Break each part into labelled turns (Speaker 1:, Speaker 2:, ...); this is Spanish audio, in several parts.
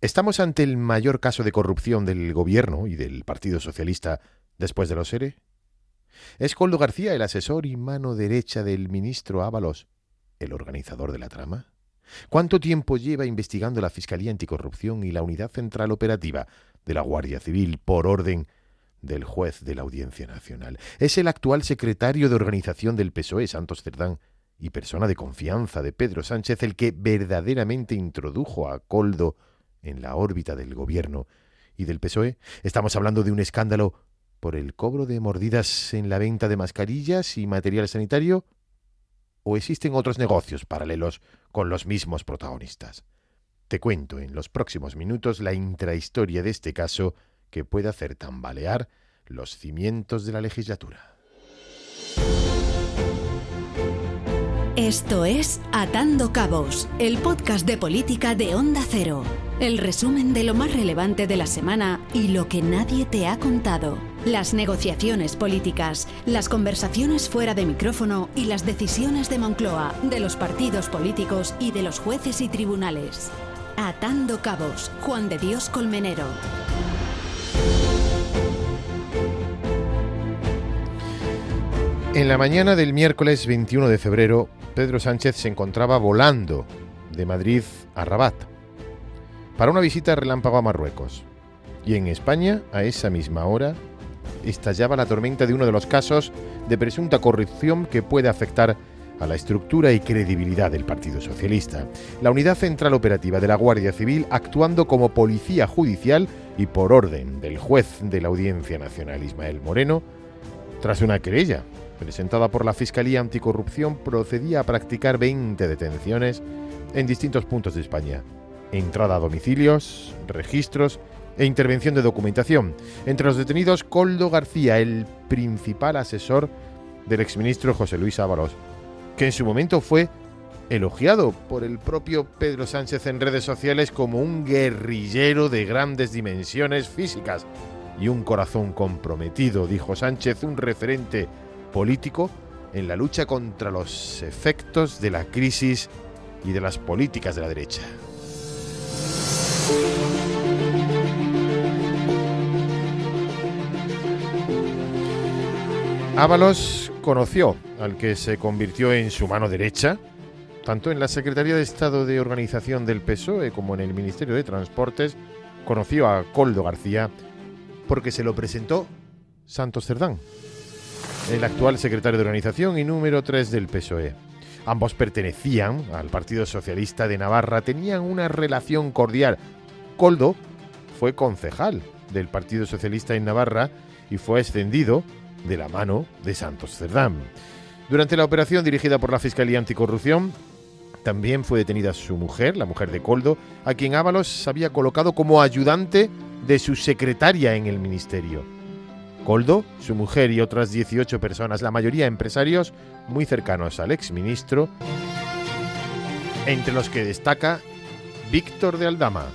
Speaker 1: ¿Estamos ante el mayor caso de corrupción del gobierno y del Partido Socialista después de los ERE? ¿Es Coldo García el asesor y mano derecha del ministro Ábalos el organizador de la trama? ¿Cuánto tiempo lleva investigando la Fiscalía Anticorrupción y la Unidad Central Operativa de la Guardia Civil por orden del juez de la Audiencia Nacional? ¿Es el actual secretario de organización del PSOE, Santos Cerdán, y persona de confianza de Pedro Sánchez el que verdaderamente introdujo a Coldo en la órbita del gobierno y del PSOE. Estamos hablando de un escándalo por el cobro de mordidas en la venta de mascarillas y material sanitario o existen otros negocios paralelos con los mismos protagonistas. Te cuento en los próximos minutos la intrahistoria de este caso que puede hacer tambalear los cimientos de la legislatura.
Speaker 2: Esto es Atando Cabos, el podcast de política de Onda Cero. El resumen de lo más relevante de la semana y lo que nadie te ha contado. Las negociaciones políticas, las conversaciones fuera de micrófono y las decisiones de Moncloa, de los partidos políticos y de los jueces y tribunales. Atando Cabos, Juan de Dios Colmenero.
Speaker 1: En la mañana del miércoles 21 de febrero, Pedro Sánchez se encontraba volando de Madrid a Rabat para una visita relámpago a Marruecos. Y en España, a esa misma hora, estallaba la tormenta de uno de los casos de presunta corrupción que puede afectar a la estructura y credibilidad del Partido Socialista. La Unidad Central Operativa de la Guardia Civil actuando como policía judicial y por orden del juez de la Audiencia Nacional Ismael Moreno, tras una querella presentada por la Fiscalía Anticorrupción, procedía a practicar 20 detenciones en distintos puntos de España, entrada a domicilios, registros e intervención de documentación. Entre los detenidos, Coldo García, el principal asesor del exministro José Luis Ábalos, que en su momento fue elogiado por el propio Pedro Sánchez en redes sociales como un guerrillero de grandes dimensiones físicas y un corazón comprometido, dijo Sánchez, un referente político en la lucha contra los efectos de la crisis y de las políticas de la derecha. Ábalos conoció al que se convirtió en su mano derecha, tanto en la Secretaría de Estado de Organización del PSOE como en el Ministerio de Transportes, conoció a Coldo García porque se lo presentó Santos Cerdán, el actual secretario de Organización y número 3 del PSOE. Ambos pertenecían al Partido Socialista de Navarra, tenían una relación cordial. Coldo fue concejal del Partido Socialista en Navarra y fue ascendido de la mano de Santos Cerdán. Durante la operación dirigida por la Fiscalía Anticorrupción, también fue detenida su mujer, la mujer de Coldo, a quien Ábalos había colocado como ayudante de su secretaria en el ministerio. Coldo, su mujer y otras 18 personas, la mayoría empresarios muy cercanos al exministro, entre los que destaca Víctor de Aldama,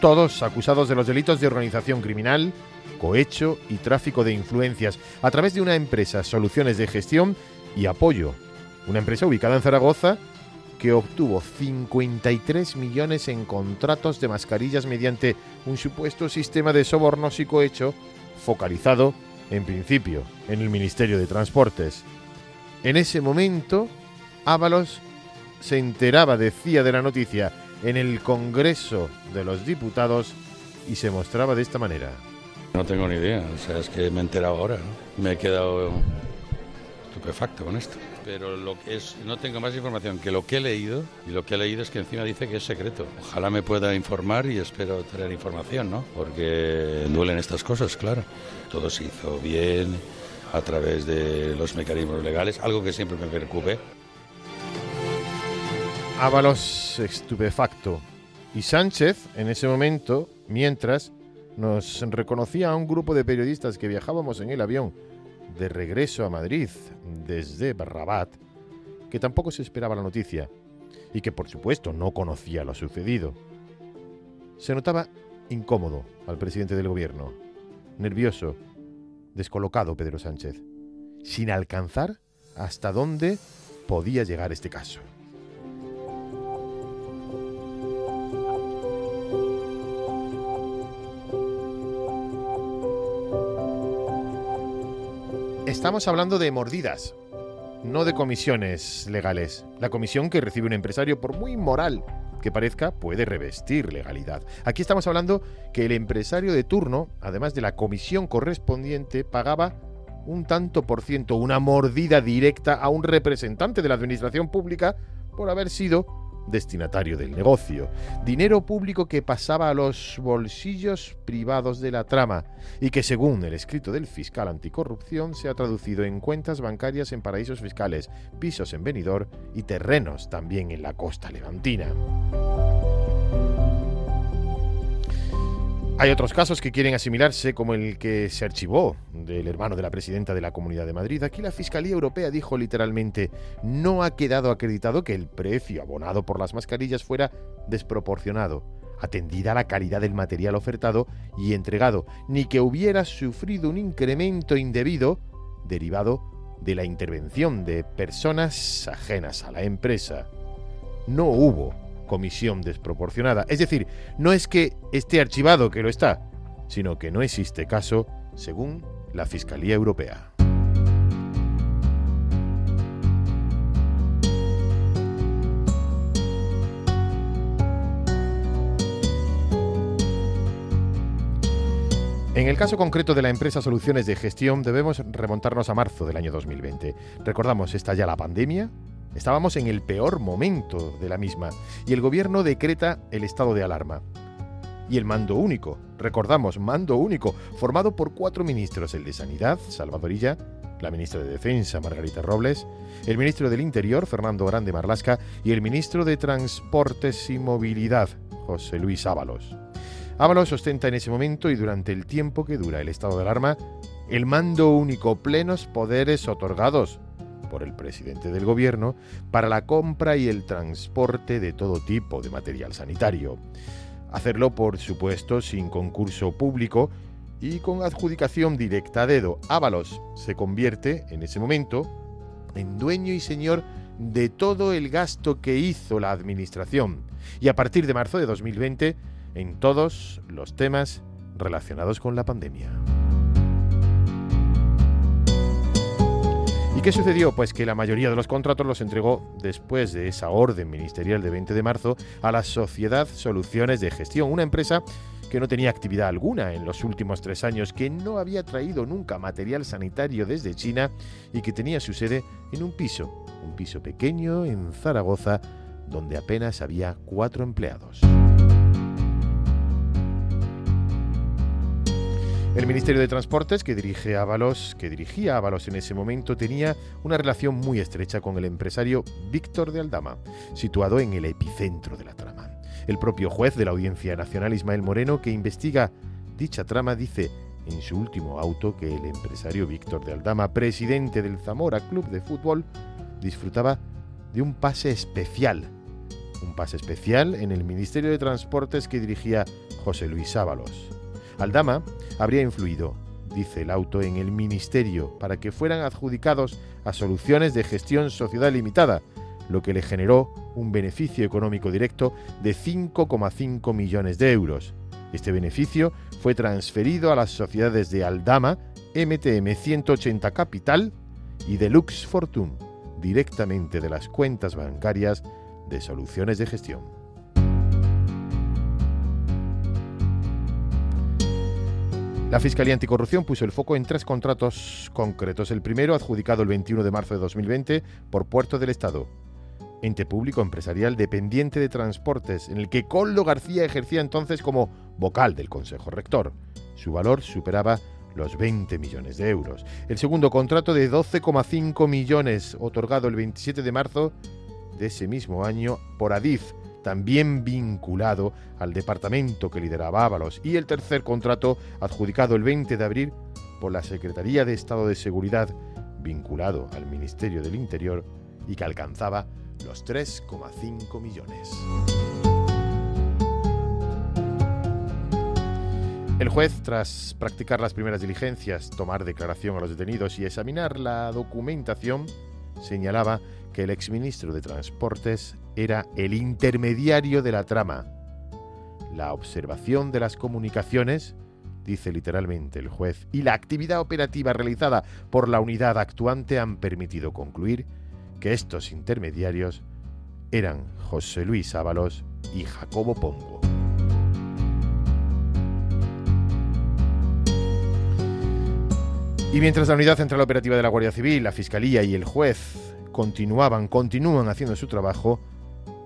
Speaker 1: todos acusados de los delitos de organización criminal, cohecho y tráfico de influencias a través de una empresa Soluciones de Gestión y Apoyo, una empresa ubicada en Zaragoza que obtuvo 53 millones en contratos de mascarillas mediante un supuesto sistema de sobornos y cohecho focalizado, en principio, en el Ministerio de Transportes. En ese momento, Ábalos se enteraba, decía de la noticia, en el Congreso de los Diputados y se mostraba de esta manera.
Speaker 3: No tengo ni idea, o sea, es que me he enterado ahora, ¿no? Me he quedado estupefacto con esto. Pero lo que es, no tengo más información que lo que he leído, y lo que he leído es que encima dice que es secreto. Ojalá me pueda informar y espero tener información, ¿no? Porque duelen estas cosas, claro. Todo se hizo bien, a través de los mecanismos legales, algo que siempre me preocupe.
Speaker 1: Ábalos estupefacto. Y Sánchez, en ese momento, mientras, nos reconocía a un grupo de periodistas que viajábamos en el avión de regreso a Madrid desde Rabat, que tampoco se esperaba la noticia y que por supuesto no conocía lo sucedido. Se notaba incómodo al presidente del gobierno, nervioso, descolocado Pedro Sánchez, sin alcanzar hasta dónde podía llegar este caso. Estamos hablando de mordidas, no de comisiones legales. La comisión que recibe un empresario, por muy moral que parezca, puede revestir legalidad. Aquí estamos hablando que el empresario de turno, además de la comisión correspondiente, pagaba un tanto por ciento, una mordida directa a un representante de la administración pública por haber sido destinatario del negocio. Dinero público que pasaba a los bolsillos privados de la trama y que según el escrito del fiscal anticorrupción se ha traducido en cuentas bancarias en paraísos fiscales, pisos en Benidorm y terrenos también en la costa levantina. Hay otros casos que quieren asimilarse, como el que se archivó del hermano de la presidenta de la Comunidad de Madrid. Aquí la Fiscalía Europea dijo literalmente, no ha quedado acreditado que el precio abonado por las mascarillas fuera desproporcionado, atendida la calidad del material ofertado y entregado, ni que hubiera sufrido un incremento indebido derivado de la intervención de personas ajenas a la empresa. No hubo comisión desproporcionada. Es decir, no es que esté archivado, que lo está, sino que no existe caso según la Fiscalía Europea. En el caso concreto de la empresa Soluciones de Gestión debemos remontarnos a marzo del año 2020. Recordamos, está ya la pandemia, Estábamos en el peor momento de la misma y el gobierno decreta el estado de alarma. Y el mando único, recordamos, mando único, formado por cuatro ministros, el de Sanidad, Salvador Illa, la ministra de Defensa, Margarita Robles, el ministro del Interior, Fernando Grande Marlasca, y el ministro de Transportes y Movilidad, José Luis Ábalos. Ábalos ostenta en ese momento y durante el tiempo que dura el estado de alarma el mando único, plenos poderes otorgados por el presidente del gobierno para la compra y el transporte de todo tipo de material sanitario. Hacerlo, por supuesto, sin concurso público y con adjudicación directa a dedo. Ábalos se convierte, en ese momento, en dueño y señor de todo el gasto que hizo la Administración y a partir de marzo de 2020 en todos los temas relacionados con la pandemia. ¿Y qué sucedió? Pues que la mayoría de los contratos los entregó después de esa orden ministerial de 20 de marzo a la Sociedad Soluciones de Gestión, una empresa que no tenía actividad alguna en los últimos tres años, que no había traído nunca material sanitario desde China y que tenía su sede en un piso, un piso pequeño en Zaragoza, donde apenas había cuatro empleados. El Ministerio de Transportes, que dirige Ábalos, que dirigía Ábalos en ese momento, tenía una relación muy estrecha con el empresario Víctor de Aldama, situado en el epicentro de la trama. El propio juez de la Audiencia Nacional, Ismael Moreno, que investiga dicha trama, dice en su último auto que el empresario Víctor de Aldama, presidente del Zamora Club de Fútbol, disfrutaba de un pase especial. Un pase especial en el Ministerio de Transportes que dirigía José Luis Ábalos. Aldama habría influido, dice el auto, en el ministerio para que fueran adjudicados a soluciones de gestión sociedad limitada, lo que le generó un beneficio económico directo de 5,5 millones de euros. Este beneficio fue transferido a las sociedades de Aldama, MTM 180 Capital y Deluxe Fortune, directamente de las cuentas bancarias de soluciones de gestión. La Fiscalía Anticorrupción puso el foco en tres contratos concretos. El primero, adjudicado el 21 de marzo de 2020 por Puerto del Estado, ente público empresarial dependiente de transportes, en el que Coldo García ejercía entonces como vocal del Consejo Rector. Su valor superaba los 20 millones de euros. El segundo contrato de 12,5 millones, otorgado el 27 de marzo de ese mismo año por Adif, también vinculado al departamento que lideraba Ábalos, y el tercer contrato adjudicado el 20 de abril por la Secretaría de Estado de Seguridad, vinculado al Ministerio del Interior y que alcanzaba los 3,5 millones. El juez, tras practicar las primeras diligencias, tomar declaración a los detenidos y examinar la documentación, señalaba que el exministro de Transportes era el intermediario de la trama. La observación de las comunicaciones, dice literalmente el juez, y la actividad operativa realizada por la unidad actuante han permitido concluir que estos intermediarios eran José Luis Ábalos y Jacobo Pombo. Y mientras la Unidad Central Operativa de la Guardia Civil, la Fiscalía y el juez continuaban, continúan haciendo su trabajo,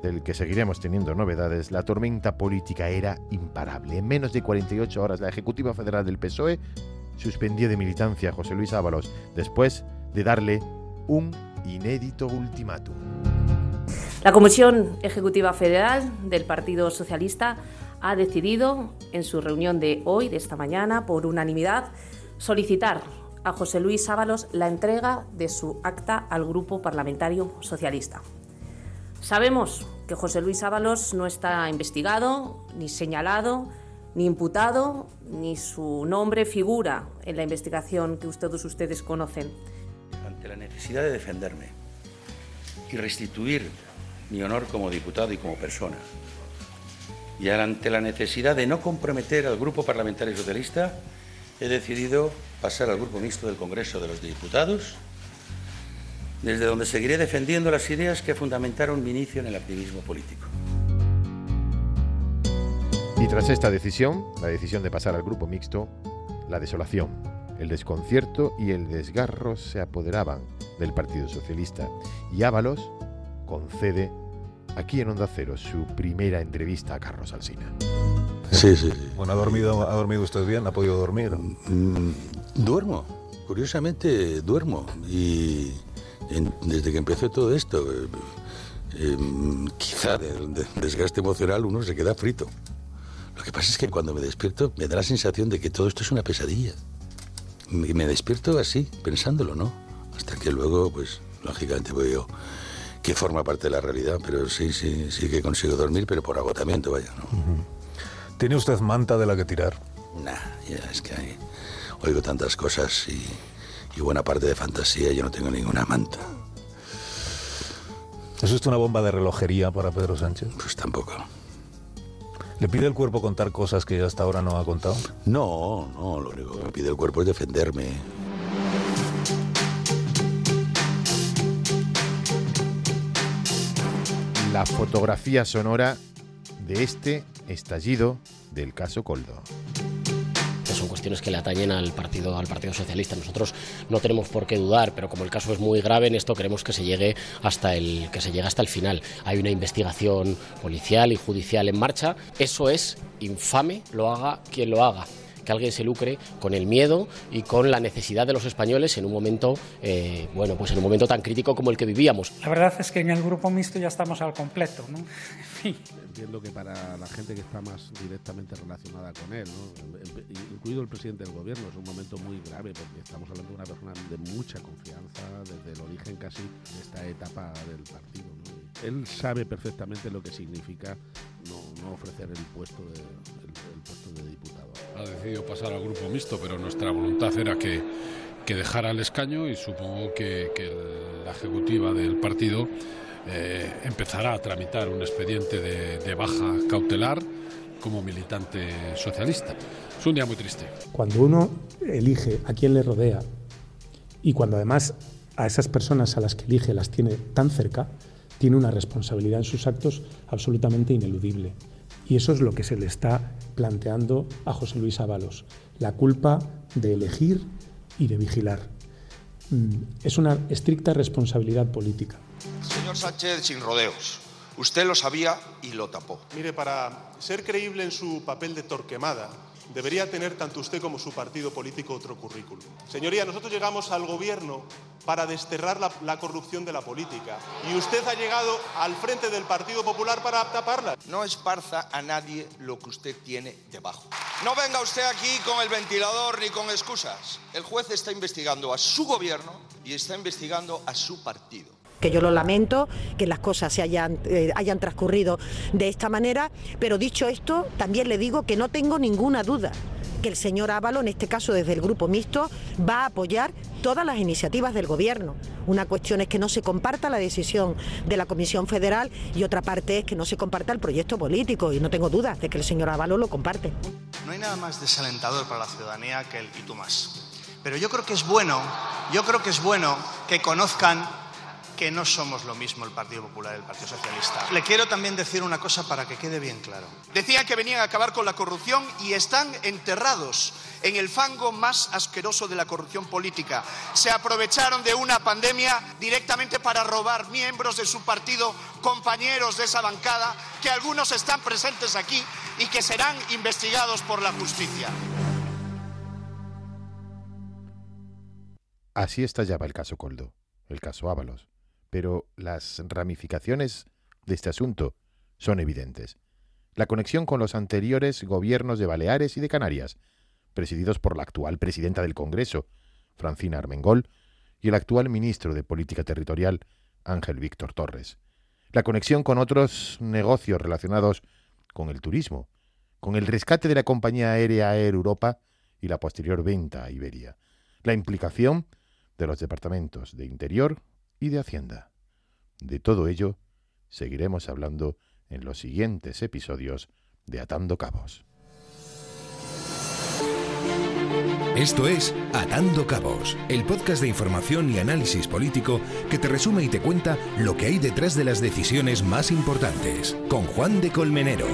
Speaker 1: del que seguiremos teniendo novedades, la tormenta política era imparable. En menos de 48 horas, la Ejecutiva Federal del PSOE suspendió de militancia a José Luis Ábalos después de darle un inédito ultimátum.
Speaker 4: La Comisión Ejecutiva Federal del Partido Socialista ha decidido en su reunión de hoy, de esta mañana, por unanimidad, solicitar a José Luis Ábalos la entrega de su acta al Grupo Parlamentario Socialista. Sabemos que José Luis Ábalos no está investigado, ni señalado, ni imputado, ni su nombre figura en la investigación que todos ustedes conocen.
Speaker 3: Ante la necesidad de defenderme y restituir mi honor como diputado y como persona, y ante la necesidad de no comprometer al Grupo Parlamentario Socialista, he decidido pasar al Grupo Mixto del Congreso de los Diputados desde donde seguiré defendiendo las ideas que fundamentaron mi inicio en el activismo político.
Speaker 1: Y tras esta decisión, la decisión de pasar al grupo mixto, la desolación, el desconcierto y el desgarro se apoderaban del Partido Socialista y Ábalos concede aquí en Onda Cero su primera entrevista a Carlos Alsina.
Speaker 3: Sí, sí, sí.
Speaker 5: Bueno, ¿ha dormido, ¿ha dormido usted bien? ¿Ha podido dormir?
Speaker 3: Mm, duermo, curiosamente duermo y desde que empezó todo esto, eh, eh, quizá del desgaste emocional uno se queda frito. Lo que pasa es que cuando me despierto me da la sensación de que todo esto es una pesadilla. Me, me despierto así, pensándolo, ¿no? Hasta que luego, pues, lógicamente veo que forma parte de la realidad, pero sí, sí, sí que consigo dormir, pero por agotamiento, vaya, ¿no?
Speaker 5: ¿Tiene usted manta de la que tirar?
Speaker 3: Nah, ya es que hay, oigo tantas cosas y y buena parte de fantasía, yo no tengo ninguna manta.
Speaker 5: ¿Es esto una bomba de relojería para Pedro Sánchez?
Speaker 3: Pues tampoco.
Speaker 5: ¿Le pide el cuerpo contar cosas que hasta ahora no ha contado?
Speaker 3: No, no, lo único que me pide el cuerpo es defenderme.
Speaker 1: La fotografía sonora de este estallido del caso Coldo
Speaker 6: son cuestiones que le atañen al partido, al Partido Socialista. Nosotros no tenemos por qué dudar, pero como el caso es muy grave, en esto queremos que se llegue hasta el, que se llegue hasta el final. Hay una investigación policial y judicial en marcha. Eso es infame, lo haga quien lo haga que alguien se lucre con el miedo y con la necesidad de los españoles en un momento, eh, bueno, pues en un momento tan crítico como el que vivíamos.
Speaker 7: La verdad es que en el grupo mixto ya estamos al completo, ¿no?
Speaker 8: Entiendo que para la gente que está más directamente relacionada con él, incluido el presidente del gobierno, es un momento muy grave porque estamos hablando de una persona de mucha confianza desde el origen casi de esta etapa del partido. Él sabe perfectamente lo que significa no, ofrecer el puesto, de, el, puesto de diputado.
Speaker 9: Ha decidido pasar al grupo mixto, pero nuestra voluntad era que, que dejara el escaño y supongo que, que la ejecutiva del partido eh, empezará a tramitar un expediente de, baja cautelar como militante socialista. Es un día muy triste.
Speaker 10: Cuando uno elige a quién le rodea y cuando además a esas personas a las que elige las tiene tan cerca, tiene una responsabilidad en sus actos absolutamente ineludible. Y eso es lo que se le está planteando a José Luis Ábalos, la culpa de elegir y de vigilar. Mm, es una estricta responsabilidad política.
Speaker 11: Señor Sánchez, sin rodeos. Usted lo sabía y lo tapó.
Speaker 12: Mire, para ser creíble en su papel de torquemada, debería tener tanto usted como su partido político otro currículum. Señoría, nosotros llegamos al gobierno para desterrar la, corrupción de la política y usted ha llegado al frente del Partido Popular para taparla.
Speaker 11: No esparza a nadie lo que usted tiene debajo. No venga usted aquí con el ventilador ni con excusas. El juez está investigando a su gobierno y está investigando a su partido
Speaker 13: que yo lo lamento, que las cosas se hayan, eh, hayan transcurrido de esta manera, pero dicho esto, también le digo que no tengo ninguna duda que el señor Ávalo, en este caso desde el Grupo Mixto, va a apoyar todas las iniciativas del Gobierno. Una cuestión es que no se comparta la decisión de la Comisión Federal y otra parte es que no se comparta el proyecto político y no tengo dudas de que el señor Ávalo lo comparte.
Speaker 14: no hay nada más desalentador para la ciudadanía que el y. Pero yo creo que es bueno, yo creo que es bueno que conozcan que no somos lo mismo el Partido Popular y el Partido Socialista. Le quiero también decir una cosa para que quede bien claro. Decían que venían a acabar con la corrupción y están enterrados en el fango más asqueroso de la corrupción política. Se aprovecharon de una pandemia directamente para robar miembros de su partido, compañeros de esa bancada, que algunos están presentes aquí y que serán investigados por la justicia.
Speaker 1: Así estallaba el caso Coldo, el caso Ábalos. Pero las ramificaciones de este asunto son evidentes. La conexión con los anteriores gobiernos de Baleares y de Canarias, presididos por la actual presidenta del Congreso, Francina Armengol, y el actual ministro de Política Territorial, Ángel Víctor Torres. La conexión con otros negocios relacionados con el turismo, con el rescate de la compañía aérea Air Europa y la posterior venta a Iberia. La implicación de los departamentos de Interior y de Hacienda. De todo ello seguiremos hablando en los siguientes episodios de Atando Cabos.
Speaker 15: Esto es Atando Cabos, el podcast de información y análisis político que te resume y te cuenta lo que hay detrás de las decisiones más importantes, con Juan de Colmenero.